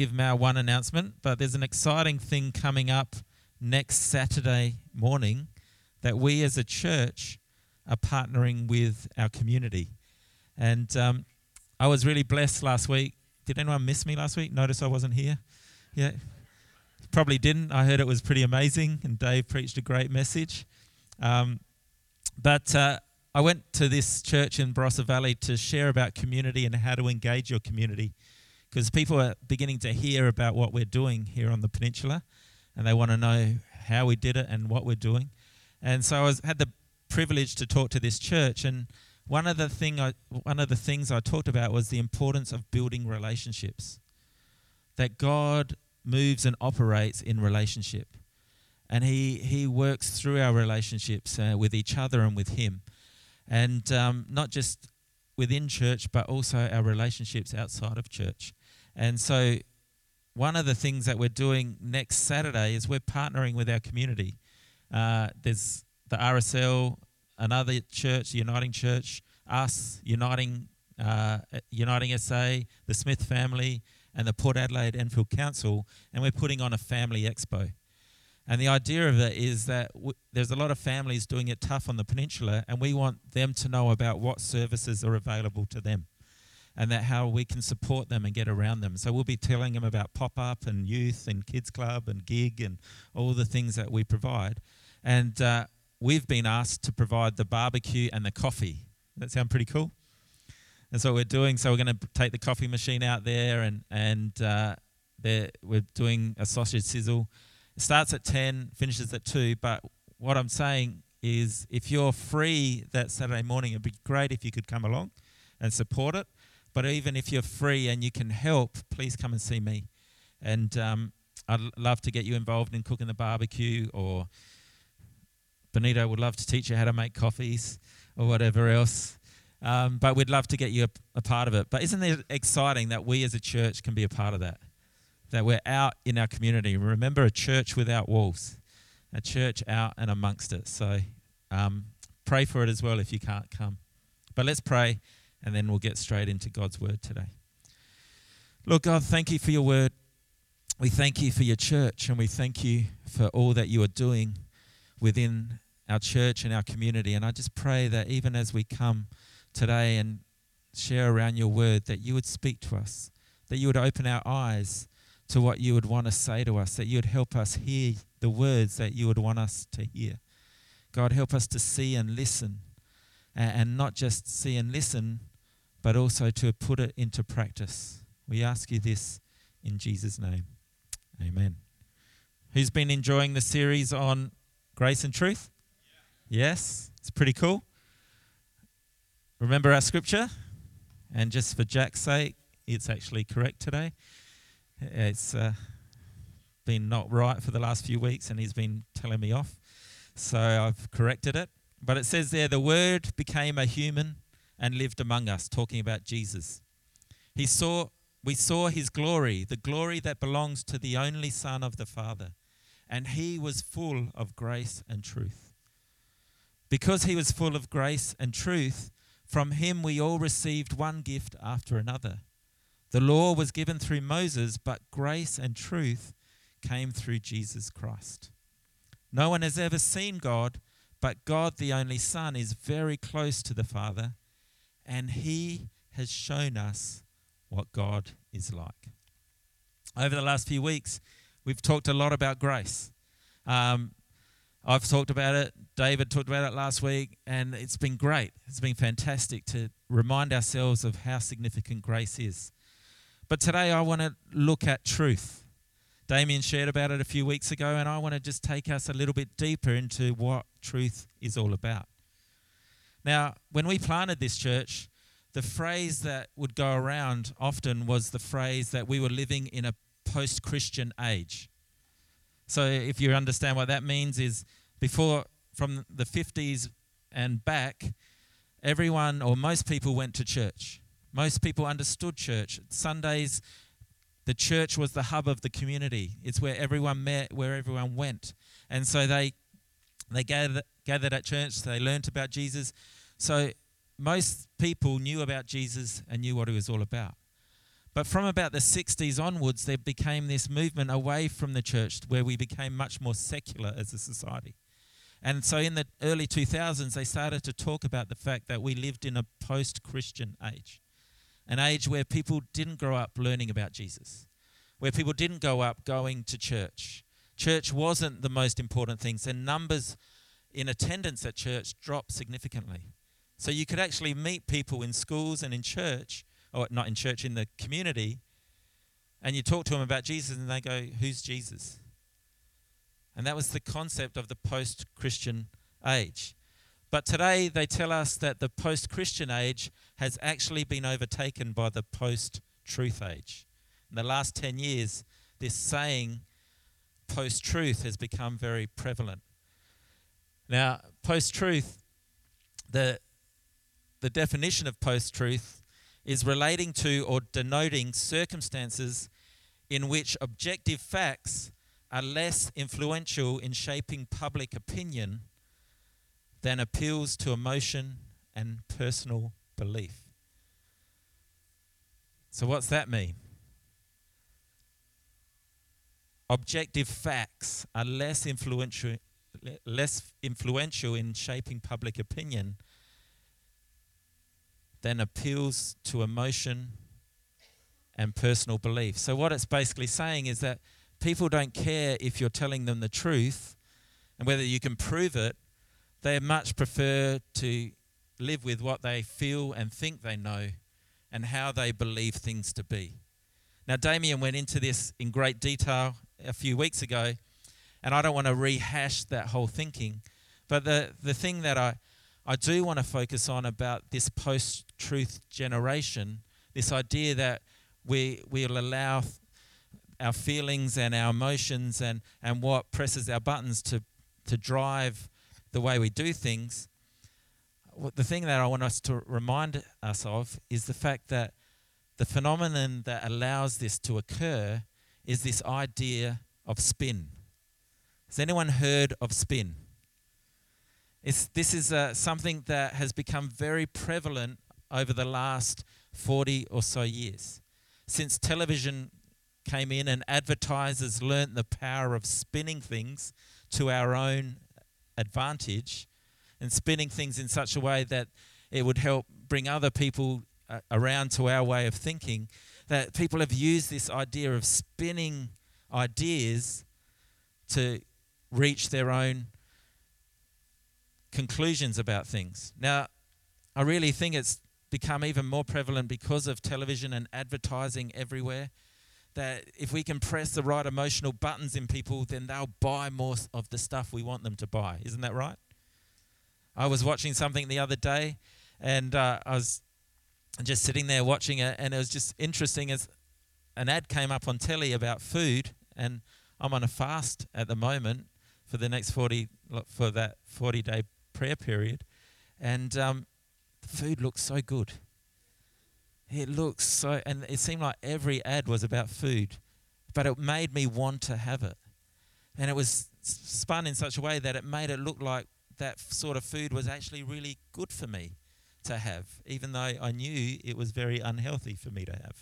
give Mal one announcement, but there's an exciting thing coming up next Saturday morning that we as a church are partnering with our community. And um, I was really blessed last week. Did anyone miss me last week? Notice I wasn't here? Yeah. Probably didn't. I heard it was pretty amazing, and Dave preached a great message. Um, but uh, I went to this church in Barossa Valley to share about community and how to engage your community because people are beginning to hear about what we're doing here on the peninsula and they want to know how we did it and what we're doing. And so I was, had the privilege to talk to this church and one of the thing I, one of the things I talked about was the importance of building relationships. That God moves and operates in relationship. And he, he works through our relationships uh, with each other and with Him. And um, not just within church, but also our relationships outside of church. And so, one of the things that we're doing next Saturday is we're partnering with our community. Uh, there's the RSL, another church, Uniting Church, us, Uniting, uh, Uniting SA, the Smith family, and the Port Adelaide Enfield Council, and we're putting on a family expo. And the idea of it is that w- there's a lot of families doing it tough on the peninsula, and we want them to know about what services are available to them and that how we can support them and get around them. So we'll be telling them about pop up and youth and kids club and gig and all the things that we provide. And uh, we've been asked to provide the barbecue and the coffee. That sound pretty cool? That's what we're doing. So we're going to take the coffee machine out there and and uh, we're doing a sausage sizzle it starts at 10, finishes at 2. But what I'm saying is if you're free that Saturday morning, it'd be great if you could come along and support it. But even if you're free and you can help, please come and see me. And um, I'd love to get you involved in cooking the barbecue, or Benito would love to teach you how to make coffees or whatever else. Um, but we'd love to get you a, a part of it. But isn't it exciting that we as a church can be a part of that? that we're out in our community. Remember, a church without walls, a church out and amongst it. So um, pray for it as well if you can't come. But let's pray, and then we'll get straight into God's word today. Lord God, thank you for your word. We thank you for your church, and we thank you for all that you are doing within our church and our community. And I just pray that even as we come today and share around your word, that you would speak to us, that you would open our eyes to what you would want to say to us, that you would help us hear the words that you would want us to hear. God, help us to see and listen, and not just see and listen, but also to put it into practice. We ask you this in Jesus' name. Amen. Who's been enjoying the series on grace and truth? Yeah. Yes, it's pretty cool. Remember our scripture? And just for Jack's sake, it's actually correct today. It's uh, been not right for the last few weeks, and he's been telling me off. So I've corrected it. But it says there, the Word became a human and lived among us, talking about Jesus. He saw, we saw his glory, the glory that belongs to the only Son of the Father, and he was full of grace and truth. Because he was full of grace and truth, from him we all received one gift after another. The law was given through Moses, but grace and truth came through Jesus Christ. No one has ever seen God, but God, the only Son, is very close to the Father, and He has shown us what God is like. Over the last few weeks, we've talked a lot about grace. Um, I've talked about it, David talked about it last week, and it's been great. It's been fantastic to remind ourselves of how significant grace is. But today I want to look at truth. Damien shared about it a few weeks ago, and I want to just take us a little bit deeper into what truth is all about. Now, when we planted this church, the phrase that would go around often was the phrase that we were living in a post Christian age. So, if you understand what that means, is before from the 50s and back, everyone or most people went to church. Most people understood church. Sundays, the church was the hub of the community. It's where everyone met, where everyone went. And so they they gathered, gathered at church, they learned about Jesus. So most people knew about Jesus and knew what he was all about. But from about the 60s onwards, there became this movement away from the church where we became much more secular as a society. And so in the early 2000s, they started to talk about the fact that we lived in a post Christian age, an age where people didn't grow up learning about Jesus, where people didn't grow up going to church. Church wasn't the most important thing. So numbers in attendance at church dropped significantly. So you could actually meet people in schools and in church, or not in church, in the community, and you talk to them about Jesus and they go, Who's Jesus? And that was the concept of the post Christian age. But today they tell us that the post Christian age has actually been overtaken by the post truth age. In the last 10 years, this saying post truth has become very prevalent. Now, post truth, the, the definition of post truth is relating to or denoting circumstances in which objective facts are less influential in shaping public opinion than appeals to emotion and personal belief. So, what's that mean? Objective facts are less influential, less influential in shaping public opinion than appeals to emotion and personal belief. So, what it's basically saying is that people don't care if you're telling them the truth and whether you can prove it. They much prefer to live with what they feel and think they know and how they believe things to be. Now, Damien went into this in great detail a few weeks ago, and I don't want to rehash that whole thinking. But the, the thing that I, I do want to focus on about this post truth generation, this idea that we, we'll allow our feelings and our emotions and, and what presses our buttons to, to drive the way we do things. The thing that I want us to remind us of is the fact that the phenomenon that allows this to occur is this idea of spin. Has anyone heard of spin? It's, this is uh, something that has become very prevalent over the last 40 or so years. Since television came in and advertisers learnt the power of spinning things to our own advantage and spinning things in such a way that it would help bring other people uh, around to our way of thinking that people have used this idea of spinning ideas to reach their own conclusions about things. Now, I really think it's become even more prevalent because of television and advertising everywhere. That if we can press the right emotional buttons in people, then they'll buy more of the stuff we want them to buy. Isn't that right? I was watching something the other day and uh, I was just sitting there watching it, and it was just interesting as an ad came up on telly about food, and I'm on a fast at the moment for the next 40 for that 40 day prayer period, and um, the food looks so good. It looks so, and it seemed like every ad was about food, but it made me want to have it, and it was spun in such a way that it made it look like that sort of food was actually really good for me to have, even though I knew it was very unhealthy for me to have.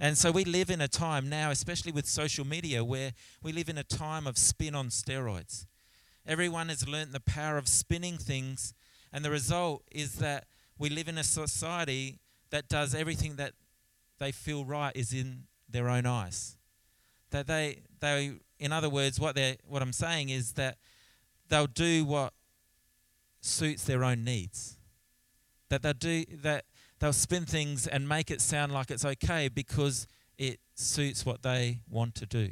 And so we live in a time now, especially with social media, where we live in a time of spin on steroids. Everyone has learnt the power of spinning things, and the result is that we live in a society that does everything that they feel right is in their own eyes. That they, they in other words, what, they what I'm saying is that they'll do what suits their own needs. That they'll do that they'll spin things and make it sound like it's okay because it suits what they want to do.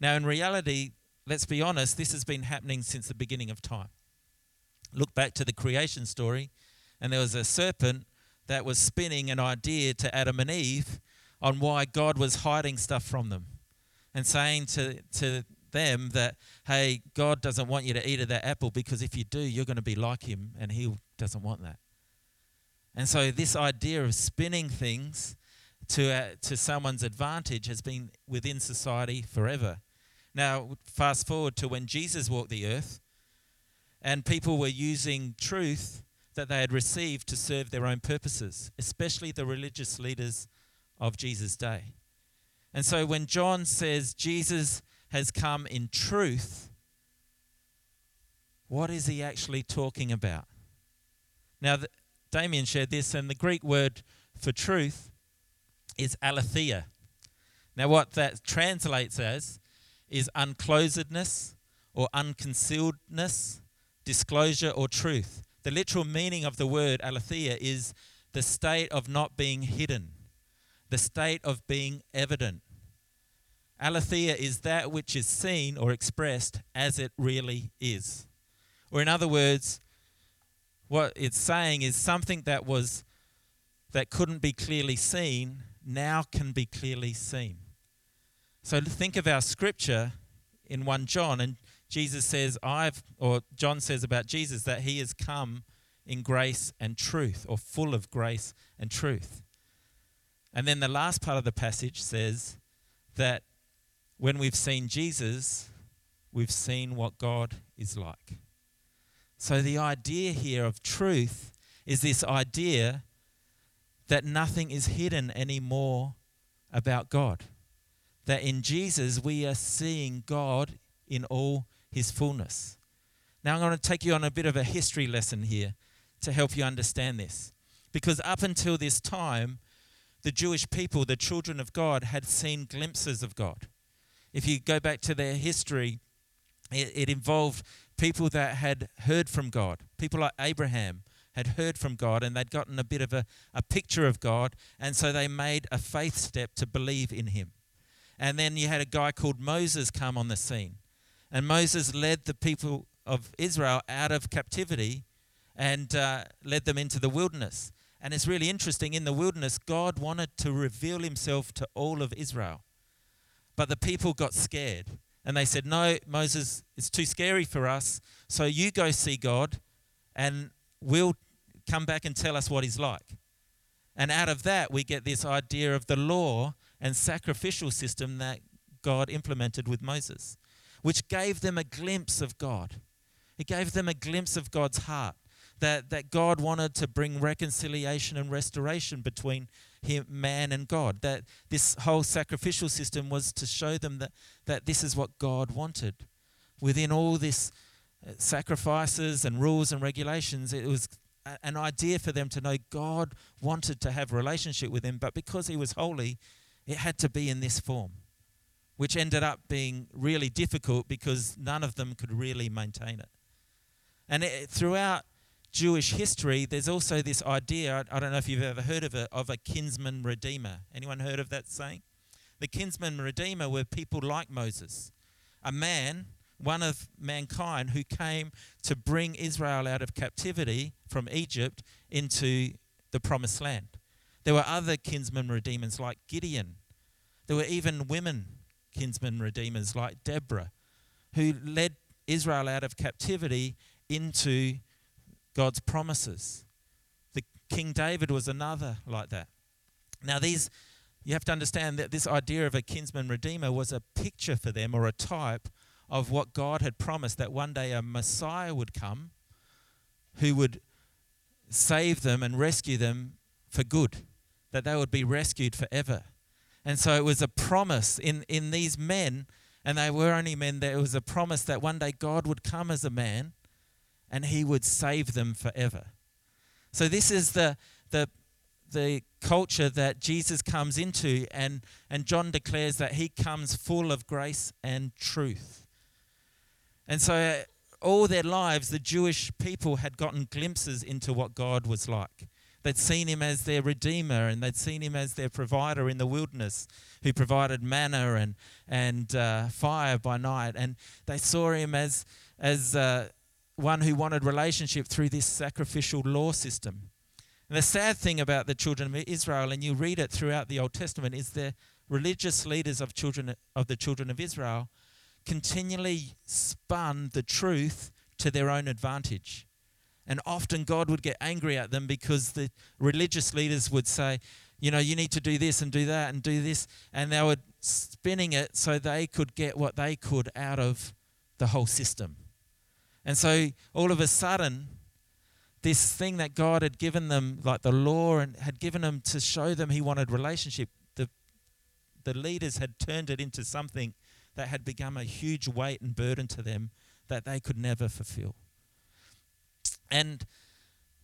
Now, in reality, let's be honest, this has been happening since the beginning of time. Look back to the creation story, and there was a serpent that was spinning an idea to Adam and Eve on why God was hiding stuff from them and saying to, to them that, hey, God doesn't want you to eat of that apple because if you do, you're going to be like him, and he doesn't want that. And so, this idea of spinning things to, uh, to someone's advantage has been within society forever. Now, fast forward to when Jesus walked the earth, and people were using truth that they had received to serve their own purposes, especially the religious leaders of Jesus' day. And so when John says Jesus has come in truth, what is he actually talking about? Now, Damien shared this, and the Greek word for truth is aletheia. Now, what that translates as is unclosedness or unconcealedness, disclosure or truth. The literal meaning of the word aletheia is the state of not being hidden, the state of being evident. Aletheia is that which is seen or expressed as it really is. Or, in other words, what it's saying is something that was that couldn't be clearly seen now can be clearly seen. So think of our scripture in 1 John, and Jesus says, I've, or John says about Jesus that he has come in grace and truth, or full of grace and truth. And then the last part of the passage says that when we've seen Jesus, we've seen what God is like. So the idea here of truth is this idea that nothing is hidden anymore about God. That in Jesus we are seeing God in all his fullness. Now I'm going to take you on a bit of a history lesson here to help you understand this. Because up until this time, the Jewish people, the children of God, had seen glimpses of God. If you go back to their history, it, it involved people that had heard from God, people like Abraham, had heard from God and they'd gotten a bit of a, a picture of God, and so they made a faith step to believe in him. And then you had a guy called Moses come on the scene. And Moses led the people of Israel out of captivity and uh, led them into the wilderness. And it's really interesting in the wilderness, God wanted to reveal himself to all of Israel. But the people got scared and they said, No, Moses, it's too scary for us. So you go see God and we'll come back and tell us what he's like. And out of that, we get this idea of the law and sacrificial system that God implemented with Moses, which gave them a glimpse of God. It gave them a glimpse of God's heart, that, that God wanted to bring reconciliation and restoration between him, man and God. That this whole sacrificial system was to show them that, that this is what God wanted. Within all this uh, sacrifices and rules and regulations, it was an idea for them to know God wanted to have relationship with him, but because he was holy, it had to be in this form, which ended up being really difficult because none of them could really maintain it. And it, throughout Jewish history, there's also this idea I don't know if you've ever heard of it of a kinsman redeemer. Anyone heard of that saying? The kinsman redeemer were people like Moses, a man one of mankind who came to bring Israel out of captivity from Egypt into the promised land. There were other kinsman redeemers like Gideon. There were even women kinsman redeemers like Deborah who led Israel out of captivity into God's promises. The King David was another like that. Now these you have to understand that this idea of a kinsman redeemer was a picture for them or a type of what God had promised that one day a Messiah would come who would save them and rescue them for good, that they would be rescued forever. And so it was a promise in, in these men, and they were only men, there was a promise that one day God would come as a man and he would save them forever. So this is the, the, the culture that Jesus comes into, and, and John declares that he comes full of grace and truth. And so, uh, all their lives, the Jewish people had gotten glimpses into what God was like. They'd seen him as their redeemer and they'd seen him as their provider in the wilderness, who provided manna and, and uh, fire by night. And they saw him as, as uh, one who wanted relationship through this sacrificial law system. And the sad thing about the children of Israel, and you read it throughout the Old Testament, is the religious leaders of children of the children of Israel continually spun the truth to their own advantage. And often God would get angry at them because the religious leaders would say, you know, you need to do this and do that and do this. And they were spinning it so they could get what they could out of the whole system. And so all of a sudden, this thing that God had given them, like the law, and had given them to show them He wanted relationship, the the leaders had turned it into something that had become a huge weight and burden to them that they could never fulfill. And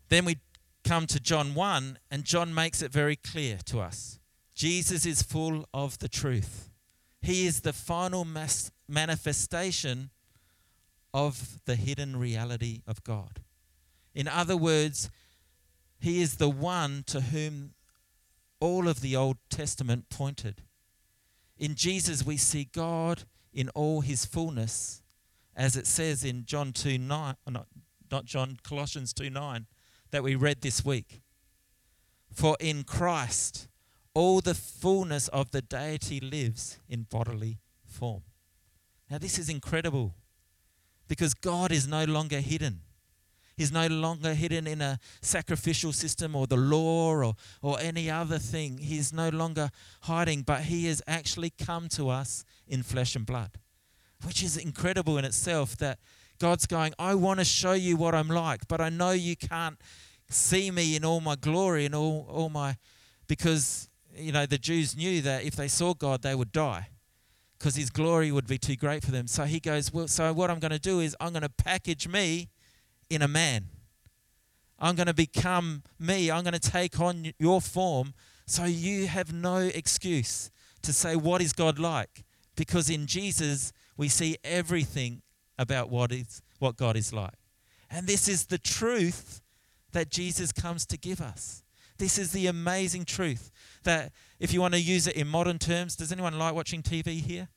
then we come to John 1, and John makes it very clear to us Jesus is full of the truth. He is the final mas- manifestation of the hidden reality of God. In other words, he is the one to whom all of the Old Testament pointed. In Jesus, we see God in all his fullness, as it says in John 2 9, not, not John, Colossians 2 9, that we read this week. For in Christ, all the fullness of the deity lives in bodily form. Now, this is incredible because God is no longer hidden. He's no longer hidden in a sacrificial system or the law or, or any other thing. He's no longer hiding, but He has actually come to us in flesh and blood, which is incredible in itself that God's going, I want to show you what I'm like, but I know you can't see me in all my glory and all, all my. Because, you know, the Jews knew that if they saw God, they would die because his glory would be too great for them. So he goes, Well, so what I'm going to do is I'm going to package me in a man. I'm going to become me. I'm going to take on your form so you have no excuse to say, What is God like? Because in Jesus, we see everything about what, is, what God is like. And this is the truth that Jesus comes to give us. This is the amazing truth that, if you want to use it in modern terms, does anyone like watching TV here?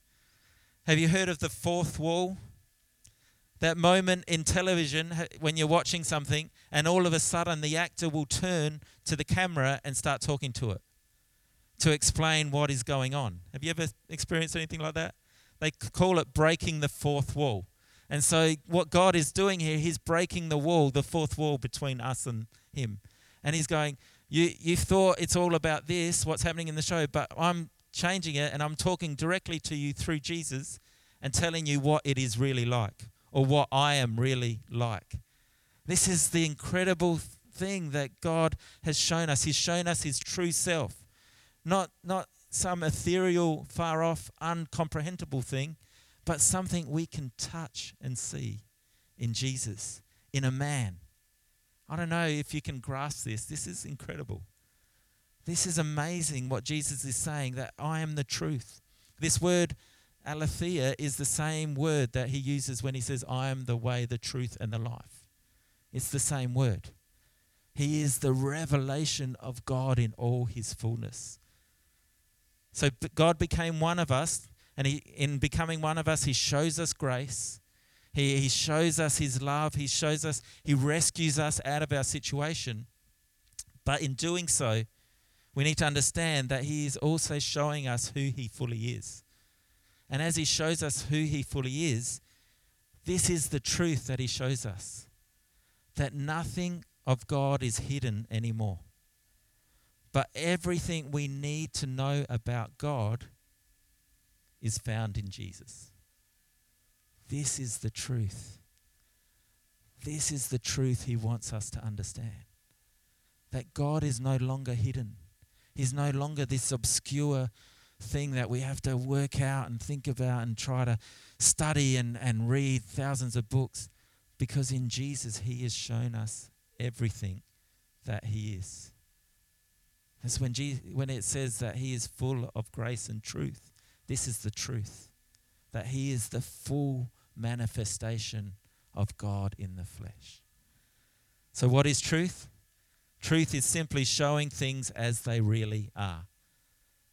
Have you heard of the fourth wall? that moment in television when you're watching something and all of a sudden the actor will turn to the camera and start talking to it to explain what is going on. Have you ever experienced anything like that? They call it breaking the fourth wall. And so, what God is doing here, He's breaking the wall, the fourth wall between us and Him. And He's going, you, you thought it's all about this, what's happening in the show, but I'm changing it and I'm talking directly to you through Jesus and telling you what it is really like or what I am really like. This is the incredible thing that God has shown us. He's shown us His true self, not, not some ethereal, far off, uncomprehendable thing, but something we can touch and see in Jesus, in a man. I don't know if you can grasp this. This is incredible. This is amazing what Jesus is saying that I am the truth. This word aletheia is the same word that he uses when he says, I am the way, the truth, and the life. It's the same word. He is the revelation of God in all his fullness. So God became one of us, and he, in becoming one of us, he shows us grace. He, he shows us his love. He shows us, he rescues us out of our situation. But in doing so, we need to understand that he is also showing us who he fully is. And as he shows us who he fully is, this is the truth that he shows us that nothing of God is hidden anymore. But everything we need to know about God is found in Jesus. This is the truth. This is the truth he wants us to understand. That God is no longer hidden. He's no longer this obscure thing that we have to work out and think about and try to study and, and read thousands of books because in Jesus he has shown us everything that he is. That's when, Jesus, when it says that he is full of grace and truth. This is the truth. That he is the full manifestation of God in the flesh. So, what is truth? Truth is simply showing things as they really are.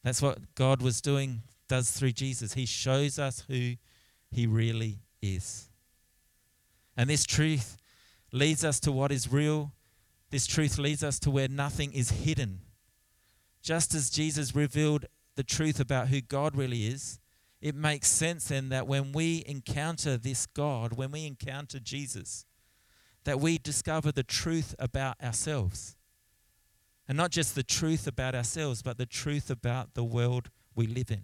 That's what God was doing, does through Jesus. He shows us who He really is. And this truth leads us to what is real. This truth leads us to where nothing is hidden. Just as Jesus revealed the truth about who God really is, it makes sense then that when we encounter this God, when we encounter Jesus, that we discover the truth about ourselves. And not just the truth about ourselves, but the truth about the world we live in.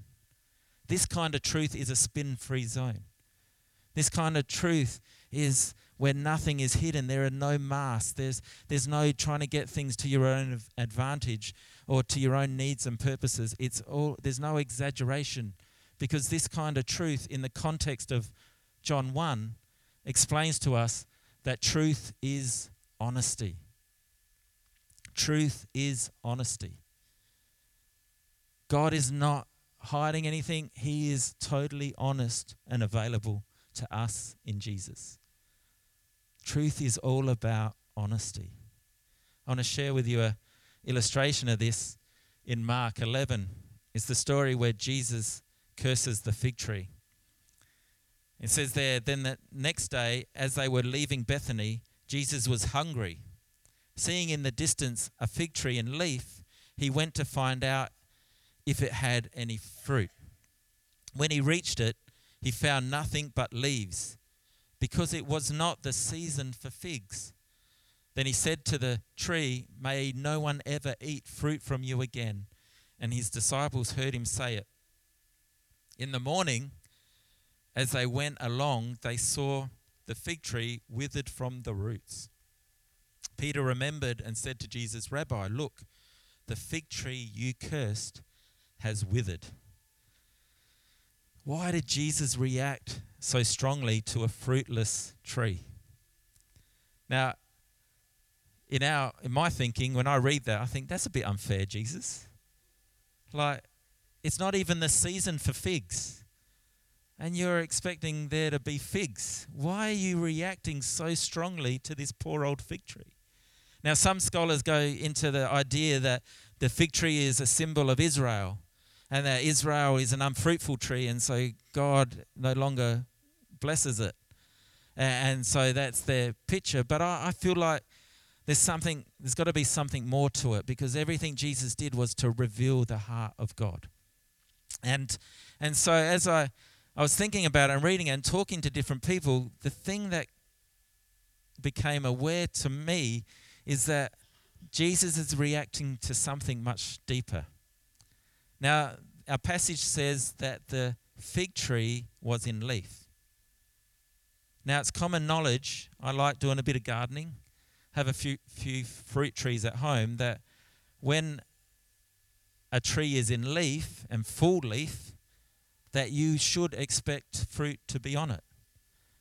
This kind of truth is a spin free zone. This kind of truth is where nothing is hidden. There are no masks. There's, there's no trying to get things to your own advantage or to your own needs and purposes. It's all, there's no exaggeration because this kind of truth, in the context of John 1, explains to us that truth is honesty. Truth is honesty. God is not hiding anything, He is totally honest and available to us in Jesus. Truth is all about honesty. I want to share with you a illustration of this in Mark 11. It's the story where Jesus curses the fig tree. It says there, then the next day, as they were leaving Bethany, Jesus was hungry. Seeing in the distance a fig tree in leaf, he went to find out if it had any fruit. When he reached it, he found nothing but leaves, because it was not the season for figs. Then he said to the tree, May no one ever eat fruit from you again. And his disciples heard him say it. In the morning, as they went along, they saw the fig tree withered from the roots. Peter remembered and said to Jesus, Rabbi, look, the fig tree you cursed has withered. Why did Jesus react so strongly to a fruitless tree? Now, in our in my thinking, when I read that, I think that's a bit unfair, Jesus. Like, it's not even the season for figs. And you're expecting there to be figs. Why are you reacting so strongly to this poor old fig tree? Now, some scholars go into the idea that the fig tree is a symbol of Israel and that Israel is an unfruitful tree, and so God no longer blesses it. And so that's their picture. But I, I feel like there's something, there's got to be something more to it because everything Jesus did was to reveal the heart of God. And and so as I I was thinking about it and reading it and talking to different people, the thing that became aware to me is that Jesus is reacting to something much deeper. Now, our passage says that the fig tree was in leaf. Now, it's common knowledge. I like doing a bit of gardening have a few, few fruit trees at home that when a tree is in leaf and full leaf, that you should expect fruit to be on it.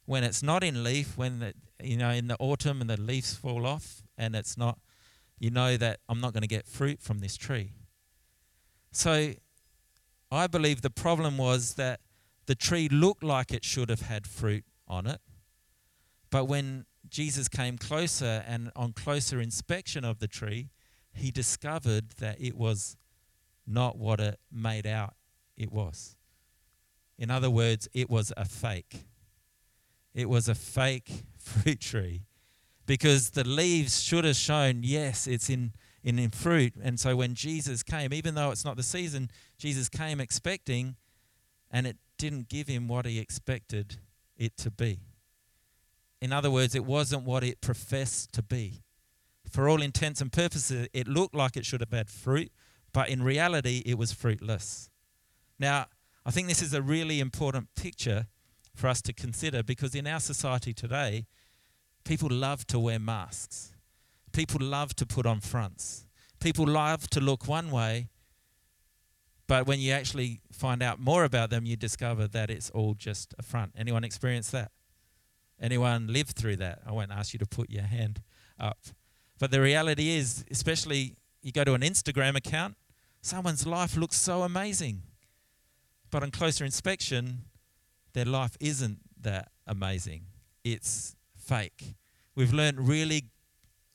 When it's not in leaf, when the, you know in the autumn and the leaves fall off and it's not, you know that I'm not going to get fruit from this tree. So, I believe the problem was that the tree looked like it should have had fruit on it, but when Jesus came closer, and on closer inspection of the tree, he discovered that it was not what it made out it was. In other words, it was a fake. It was a fake fruit tree because the leaves should have shown, yes, it's in, in, in fruit. And so when Jesus came, even though it's not the season, Jesus came expecting, and it didn't give him what he expected it to be. In other words, it wasn't what it professed to be. For all intents and purposes, it looked like it should have had fruit, but in reality, it was fruitless. Now, I think this is a really important picture for us to consider because in our society today, people love to wear masks. People love to put on fronts. People love to look one way, but when you actually find out more about them, you discover that it's all just a front. Anyone experience that? Anyone lived through that? I won't ask you to put your hand up. But the reality is, especially you go to an Instagram account, someone's life looks so amazing. But on closer inspection, their life isn't that amazing. It's fake. We've learned really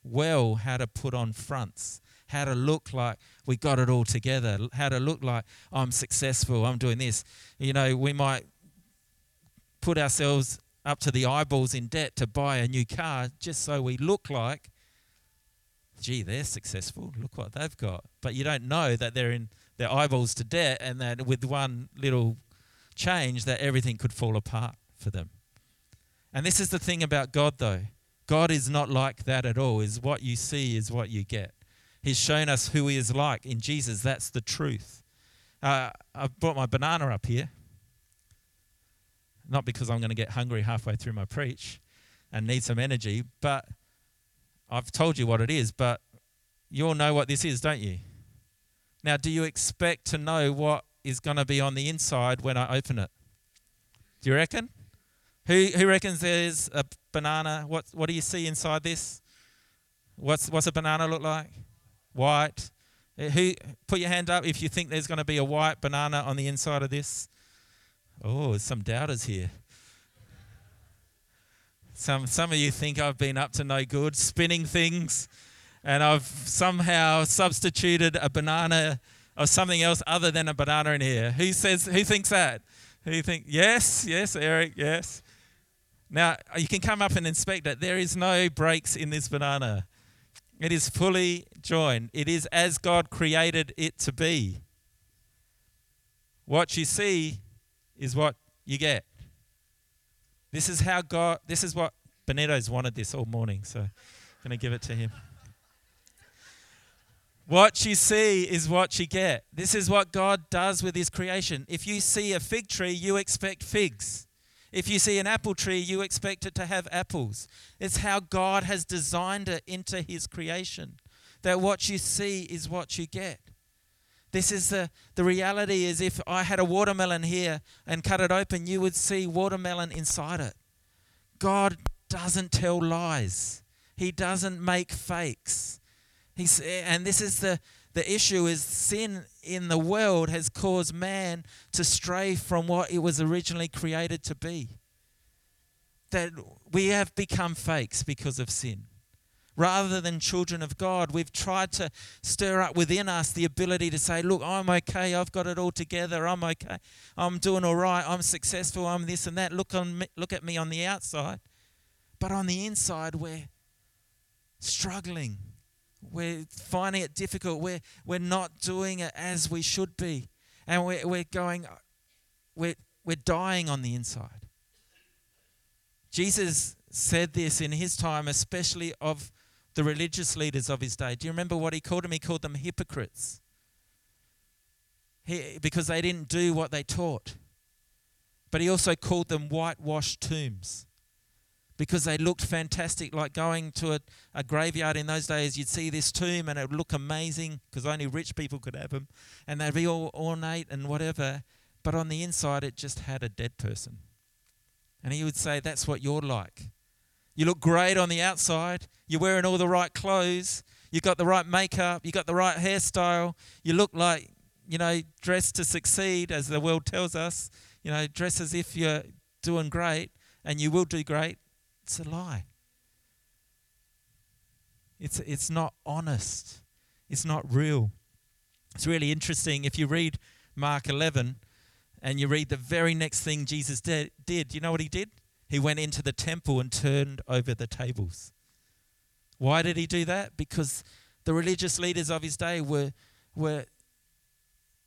well how to put on fronts, how to look like we got it all together, how to look like I'm successful, I'm doing this. You know, we might put ourselves up to the eyeballs in debt to buy a new car just so we look like, gee, they're successful. Look what they've got. But you don't know that they're in their eyeballs to debt and that with one little change that everything could fall apart for them. And this is the thing about God though. God is not like that at all. Is what you see is what you get. He's shown us who he is like in Jesus. That's the truth. Uh, I've brought my banana up here not because I'm going to get hungry halfway through my preach, and need some energy. But I've told you what it is, but you all know what this is, don't you? Now, do you expect to know what is going to be on the inside when I open it? Do you reckon? Who, who reckons there's a banana? What, what do you see inside this? What's, what's a banana look like? White. Who, put your hand up if you think there's going to be a white banana on the inside of this. Oh, some doubters here. Some, some of you think I've been up to no good, spinning things, and I've somehow substituted a banana or something else other than a banana in here. Who says? Who thinks that? Who think? Yes, yes, Eric, yes. Now you can come up and inspect it. There is no breaks in this banana. It is fully joined. It is as God created it to be. What you see is what you get. This is how God, this is what Benito's wanted this all morning, so I'm going to give it to him. What you see is what you get. This is what God does with his creation. If you see a fig tree, you expect figs. If you see an apple tree, you expect it to have apples. It's how God has designed it into his creation. That what you see is what you get. This is the, the reality is if I had a watermelon here and cut it open, you would see watermelon inside it. God doesn't tell lies. He doesn't make fakes. He's, and this is the, the issue is sin in the world has caused man to stray from what it was originally created to be. That we have become fakes because of sin. Rather than children of God, we've tried to stir up within us the ability to say, Look, I'm okay. I've got it all together. I'm okay. I'm doing all right. I'm successful. I'm this and that. Look, on me, look at me on the outside. But on the inside, we're struggling we're finding it difficult. We're, we're not doing it as we should be. And we're, we're going, we're, we're dying on the inside. Jesus said this in his time, especially of the religious leaders of his day. Do you remember what he called them? He called them hypocrites. He, because they didn't do what they taught. But he also called them whitewashed tombs because they looked fantastic. Like going to a, a graveyard in those days, you'd see this tomb and it would look amazing because only rich people could have them. And they'd be all ornate and whatever. But on the inside, it just had a dead person. And he would say, That's what you're like. You look great on the outside. You're wearing all the right clothes. You've got the right makeup. You've got the right hairstyle. You look like, you know, dressed to succeed, as the world tells us. You know, dress as if you're doing great, and you will do great it's a lie. It's, it's not honest. It's not real. It's really interesting. If you read Mark 11 and you read the very next thing Jesus did, did, you know what he did? He went into the temple and turned over the tables. Why did he do that? Because the religious leaders of his day were, were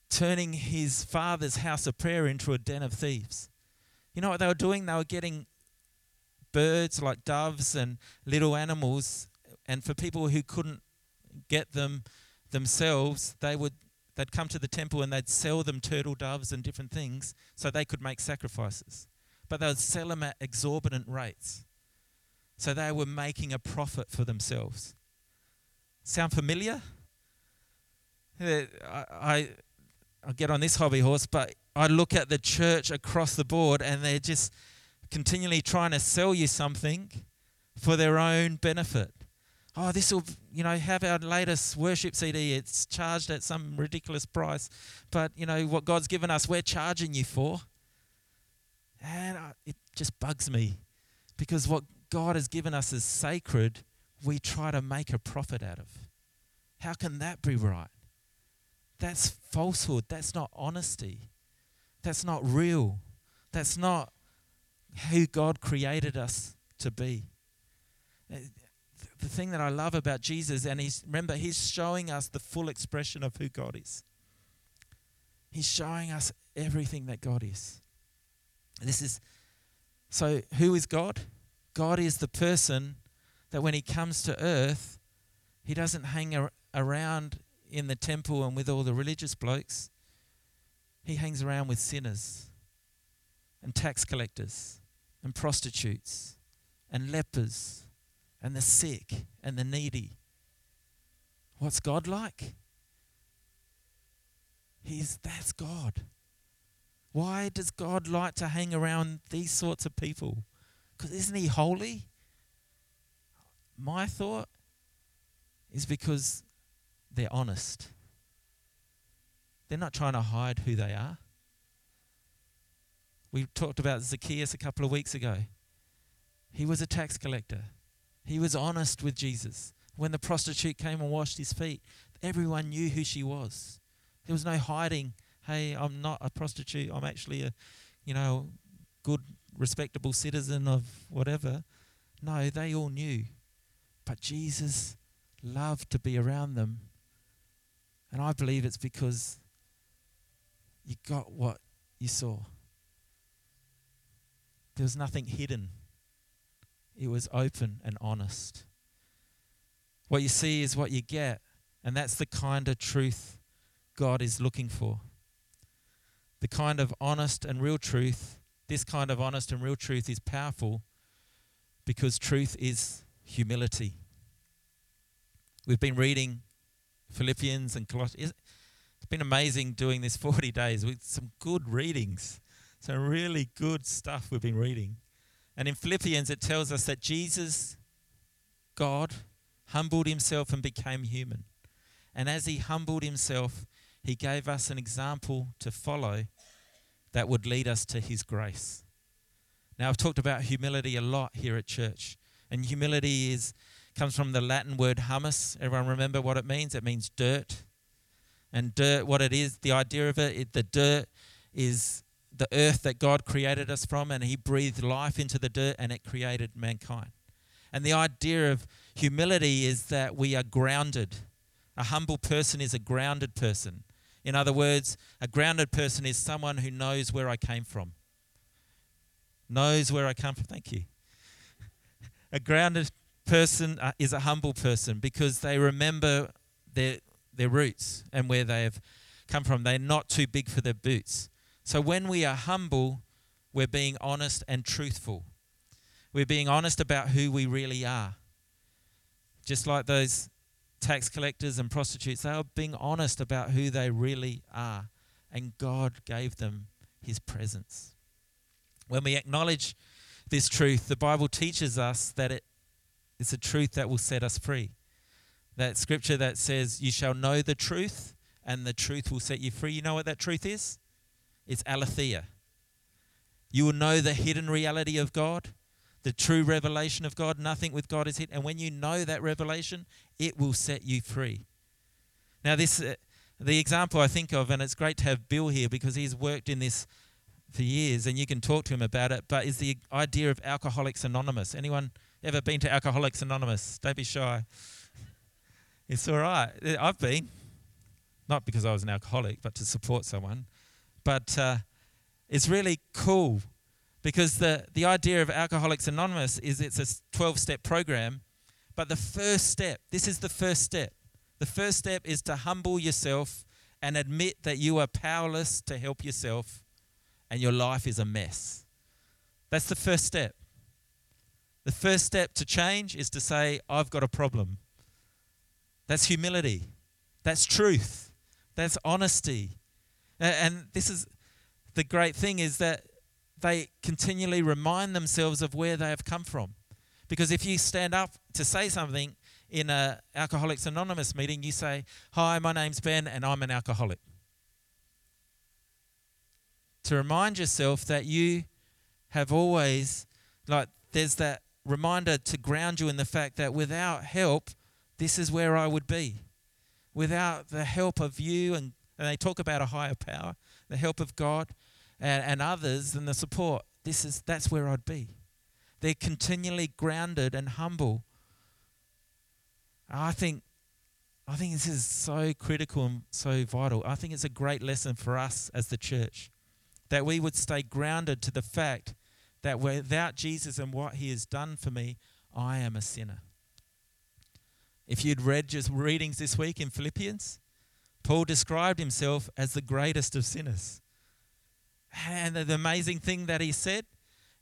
turning his father's house of prayer into a den of thieves. You know what they were doing? They were getting birds like doves and little animals. And for people who couldn't get them themselves, they would they'd come to the temple and they'd sell them turtle doves and different things so they could make sacrifices. But they would sell them at exorbitant rates. So they were making a profit for themselves. Sound familiar? I, I, I get on this hobby horse, but I look at the church across the board and they're just continually trying to sell you something for their own benefit. Oh, this will, you know, have our latest worship CD. It's charged at some ridiculous price. But, you know, what God's given us, we're charging you for. And it just bugs me because what God has given us is sacred, we try to make a profit out of. How can that be right? That's falsehood. That's not honesty. That's not real. That's not who God created us to be. Uh, the thing that I love about Jesus, and he's remember, he's showing us the full expression of who God is. He's showing us everything that God is. This is so who is God? God is the person that when he comes to earth, he doesn't hang ar- around in the temple and with all the religious blokes. He hangs around with sinners and tax collectors and prostitutes and lepers and the sick and the needy. What's God like? He's that's God. Why does God like to hang around these sorts of people? Because isn't he holy? My thought is because they're honest. They're not trying to hide who they are. We talked about Zacchaeus a couple of weeks ago. He was a tax collector. He was honest with Jesus. When the prostitute came and washed his feet, everyone knew who she was. There was no hiding. Hey, I'm not a prostitute. I'm actually a, you know, good, respectable citizen of whatever. No, they all knew. But Jesus loved to be around them. And I believe it's because you got what you saw. There was nothing hidden, it was open and honest. What you see is what you get, and that's the kind of truth God is looking for. The kind of honest and real truth, this kind of honest and real truth is powerful because truth is humility. We've been reading Philippians and Colossians. It's been amazing doing this 40 days with some good readings, some really good stuff we've been reading. And in Philippians, it tells us that Jesus, God, humbled himself and became human. And as he humbled himself, he gave us an example to follow that would lead us to his grace. Now, I've talked about humility a lot here at church. And humility is comes from the Latin word humus. Everyone remember what it means? It means dirt. And dirt, what it is, the idea of it, it the dirt is the earth that God created us from, and He breathed life into the dirt and it created mankind. And the idea of humility is that we are grounded. A humble person is a grounded person. In other words, a grounded person is someone who knows where I came from. Knows where I come from. Thank you. A grounded person uh, is a humble person because they remember their their roots and where they have come from. They're not too big for their boots. So when we are humble, we're being honest and truthful. We're being honest about who we really are. Just like those tax collectors and prostitutes, they are being honest about who they really are. And God gave them his presence. When we acknowledge this truth, the Bible teaches us that it's a truth that will set us free that scripture that says, You shall know the truth, and the truth will set you free. You know what that truth is? It's aletheia. You will know the hidden reality of God, the true revelation of God. Nothing with God is hidden. And when you know that revelation, it will set you free. Now, this, uh, the example I think of, and it's great to have Bill here because he's worked in this for years, and you can talk to him about it. But is the idea of Alcoholics Anonymous? Anyone ever been to Alcoholics Anonymous? Don't be shy. It's all right. I've been, not because I was an alcoholic, but to support someone. But uh, it's really cool because the, the idea of Alcoholics Anonymous is it's a 12 step program. But the first step, this is the first step. The first step is to humble yourself and admit that you are powerless to help yourself and your life is a mess. That's the first step. The first step to change is to say, I've got a problem. That's humility. That's truth. That's honesty. And this is the great thing is that they continually remind themselves of where they have come from. Because if you stand up to say something in an Alcoholics Anonymous meeting, you say, "Hi, my name's Ben and I'm an alcoholic." To remind yourself that you have always like there's that reminder to ground you in the fact that without help this is where I would be. Without the help of you, and, and they talk about a higher power, the help of God and, and others, and the support, this is that's where I'd be. They're continually grounded and humble. I think I think this is so critical and so vital. I think it's a great lesson for us as the church that we would stay grounded to the fact that without Jesus and what he has done for me, I am a sinner. If you'd read just readings this week in Philippians, Paul described himself as the greatest of sinners. And the amazing thing that he said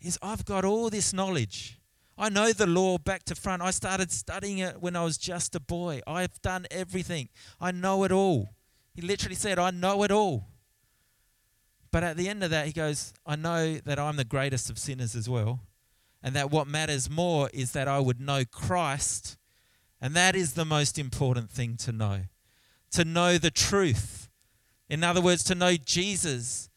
is, I've got all this knowledge. I know the law back to front. I started studying it when I was just a boy. I've done everything. I know it all. He literally said, I know it all. But at the end of that, he goes, I know that I'm the greatest of sinners as well. And that what matters more is that I would know Christ. And that is the most important thing to know to know the truth. In other words, to know Jesus,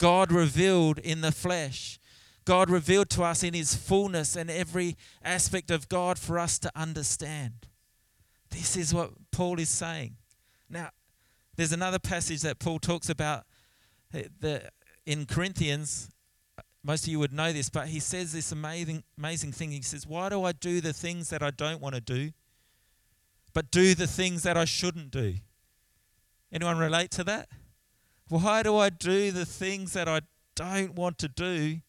God revealed in the flesh. God revealed to us in his fullness and every aspect of God for us to understand. This is what Paul is saying. Now, there's another passage that Paul talks about in Corinthians most of you would know this, but he says this amazing, amazing thing. He says, Why do I do the things that I don't want to do, but do the things that I shouldn't do? Anyone relate to that? Why do I do the things that I don't want to do,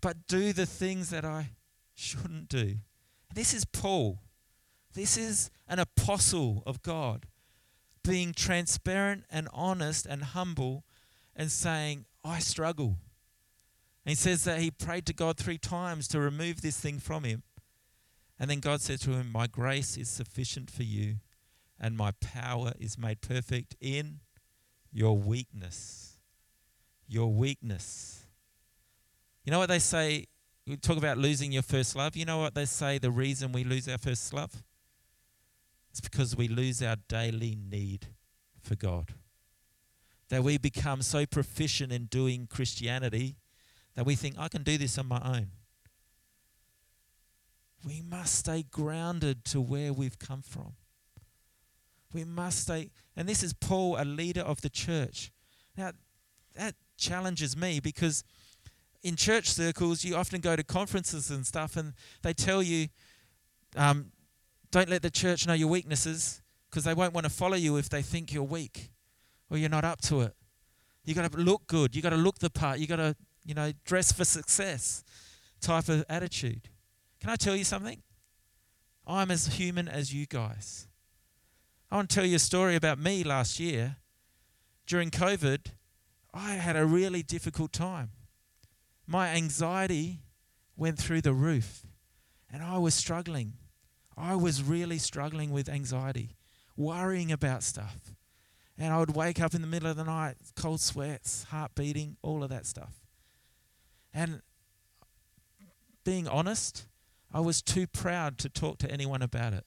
but do the things that I shouldn't do? This is Paul. This is an apostle of God being transparent and honest and humble and saying, I struggle. And he says that he prayed to God three times to remove this thing from him. And then God said to him, My grace is sufficient for you, and my power is made perfect in your weakness. Your weakness. You know what they say? We talk about losing your first love. You know what they say the reason we lose our first love? It's because we lose our daily need for God. That we become so proficient in doing Christianity that we think, I can do this on my own. We must stay grounded to where we've come from. We must stay, and this is Paul, a leader of the church. Now, that challenges me because in church circles, you often go to conferences and stuff, and they tell you, um, don't let the church know your weaknesses because they won't want to follow you if they think you're weak or you're not up to it. You've got to look good. You've got to look the part. You've got to you know, dress for success type of attitude. Can I tell you something? I'm as human as you guys. I want to tell you a story about me last year. During COVID, I had a really difficult time. My anxiety went through the roof, and I was struggling. I was really struggling with anxiety, worrying about stuff. And I would wake up in the middle of the night, cold sweats, heart beating, all of that stuff. And being honest, I was too proud to talk to anyone about it.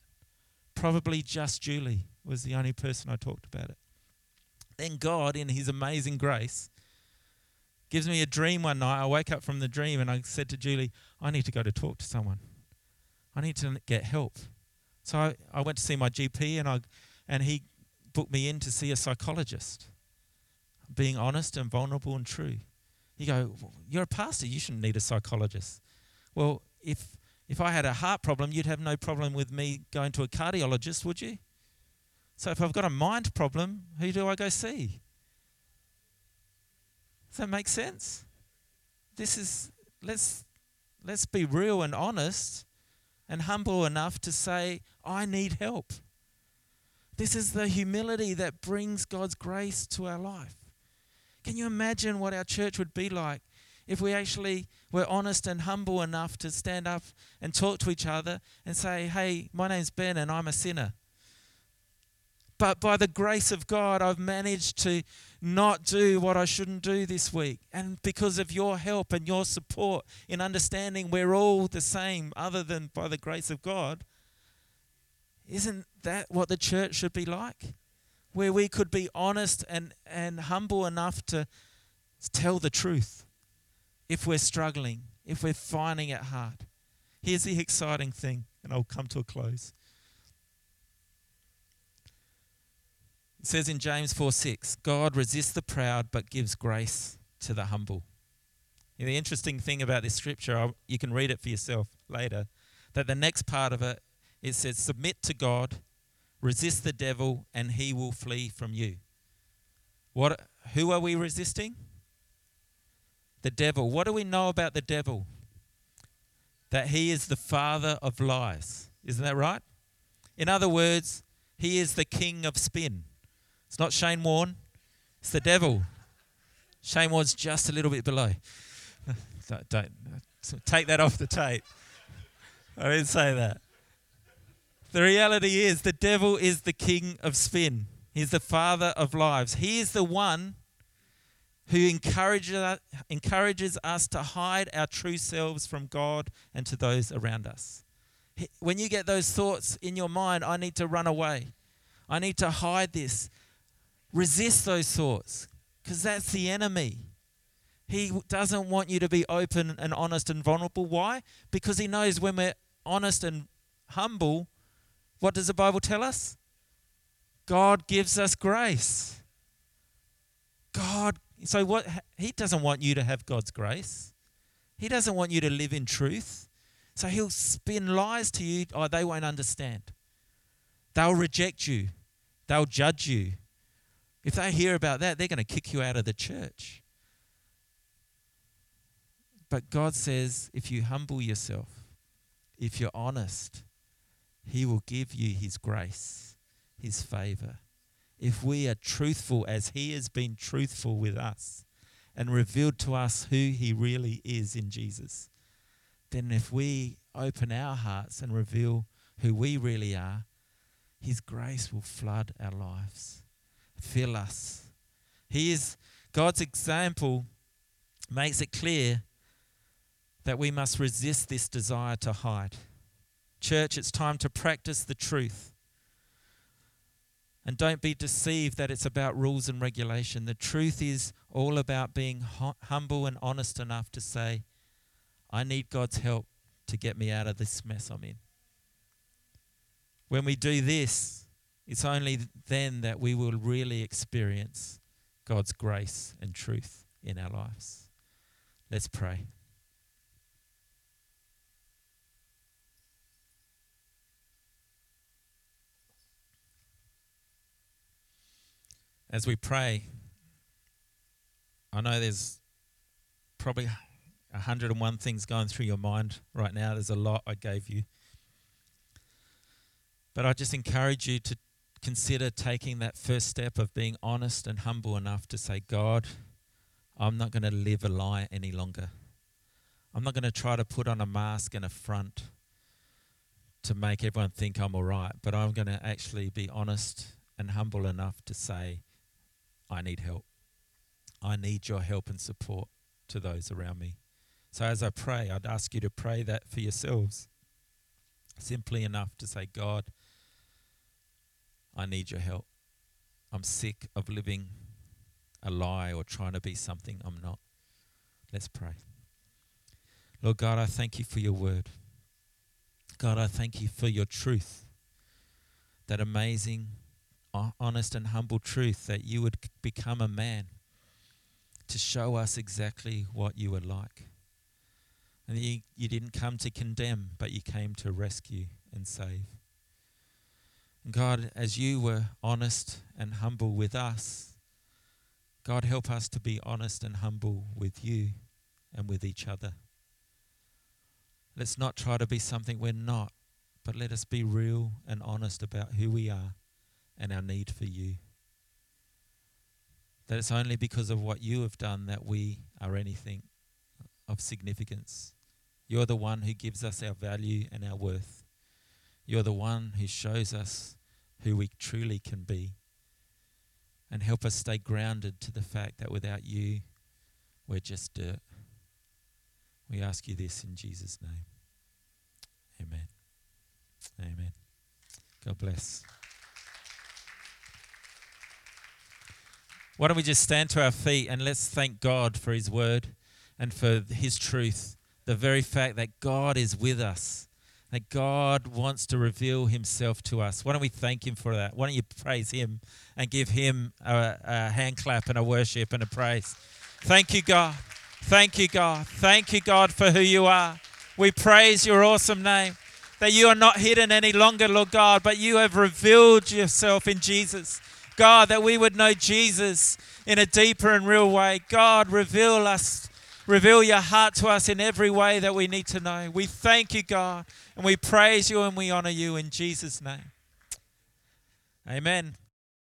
Probably just Julie was the only person I talked about it. Then God, in His amazing grace, gives me a dream one night. I wake up from the dream and I said to Julie, I need to go to talk to someone. I need to get help. So I, I went to see my GP and I and he booked me in to see a psychologist. Being honest and vulnerable and true. You go, you're a pastor, you shouldn't need a psychologist. Well, if if I had a heart problem, you'd have no problem with me going to a cardiologist, would you? So if I've got a mind problem, who do I go see? Does that make sense? This is let's let's be real and honest and humble enough to say, I need help. This is the humility that brings God's grace to our life. Can you imagine what our church would be like if we actually were honest and humble enough to stand up and talk to each other and say, Hey, my name's Ben and I'm a sinner. But by the grace of God, I've managed to not do what I shouldn't do this week. And because of your help and your support in understanding we're all the same, other than by the grace of God, isn't that what the church should be like? where we could be honest and, and humble enough to tell the truth if we're struggling, if we're finding it hard. Here's the exciting thing, and I'll come to a close. It says in James 4 6, God resists the proud but gives grace to the humble. And the interesting thing about this scripture, you can read it for yourself later, that the next part of it, it says, Submit to God Resist the devil and he will flee from you. What who are we resisting? The devil. What do we know about the devil? That he is the father of lies. Isn't that right? In other words, he is the king of spin. It's not Shane Warne, it's the devil. Shane Warne's just a little bit below. don't, don't take that off the tape. I didn't say that. The reality is the devil is the king of spin. He's the father of lives. He is the one who encourages encourages us to hide our true selves from God and to those around us. When you get those thoughts in your mind, I need to run away. I need to hide this. Resist those thoughts because that's the enemy. He doesn't want you to be open and honest and vulnerable. Why? Because he knows when we're honest and humble, what does the Bible tell us? God gives us grace. God, so what? He doesn't want you to have God's grace. He doesn't want you to live in truth. So he'll spin lies to you. Oh, they won't understand. They'll reject you. They'll judge you. If they hear about that, they're going to kick you out of the church. But God says if you humble yourself, if you're honest, He will give you His grace, His favor. If we are truthful as He has been truthful with us and revealed to us who He really is in Jesus, then if we open our hearts and reveal who we really are, His grace will flood our lives, fill us. He is God's example makes it clear that we must resist this desire to hide. Church, it's time to practice the truth. And don't be deceived that it's about rules and regulation. The truth is all about being humble and honest enough to say, I need God's help to get me out of this mess I'm in. When we do this, it's only then that we will really experience God's grace and truth in our lives. Let's pray. as we pray, I know there's probably 101 things going through your mind right now. There's a lot I gave you. But I just encourage you to consider taking that first step of being honest and humble enough to say, God, I'm not going to live a lie any longer. I'm not going to try to put on a mask and a front to make everyone think I'm all right, but I'm going to actually be honest and humble enough to say, I need help. I need your help and support to those around me. So as I pray, I'd ask you to pray that for yourselves. Simply enough to say, God, I need your help. I'm sick of living a lie or trying to be something I'm not. Let's pray. Lord God, I thank you for your word. God, I thank you for your truth. That amazing uh, honest and humble truth that you would become a man to show us exactly what you were like. And you, you didn't come to condemn, but you came to rescue and save. God, as you were honest and humble with us, God, help us to be honest and humble with you and with each other. Let's not try to be something we're not, but let us be real and honest about who we are and our need for you. That it's only because of what you have done that we are anything of significance. You're the one who gives us our value and our worth. You're the one who shows us who we truly can be. And help us stay grounded to the fact that without you, we're just dirt. We ask you this in Jesus' name. Amen. Amen. God bless. Why don't we just stand to our feet and let's thank God for His word and for His truth. The very fact that God is with us, that God wants to reveal Himself to us. Why don't we thank Him for that? Why don't you praise Him and give Him a, a hand clap and a worship and a praise? Thank you, God. Thank you, God. Thank you, God, for who you are. We praise your awesome name. That you are not hidden any longer, Lord God, but you have revealed yourself in Jesus. God, that we would know Jesus in a deeper and real way. God, reveal us, reveal your heart to us in every way that we need to know. We thank you, God, and we praise you and we honor you in Jesus' name. Amen.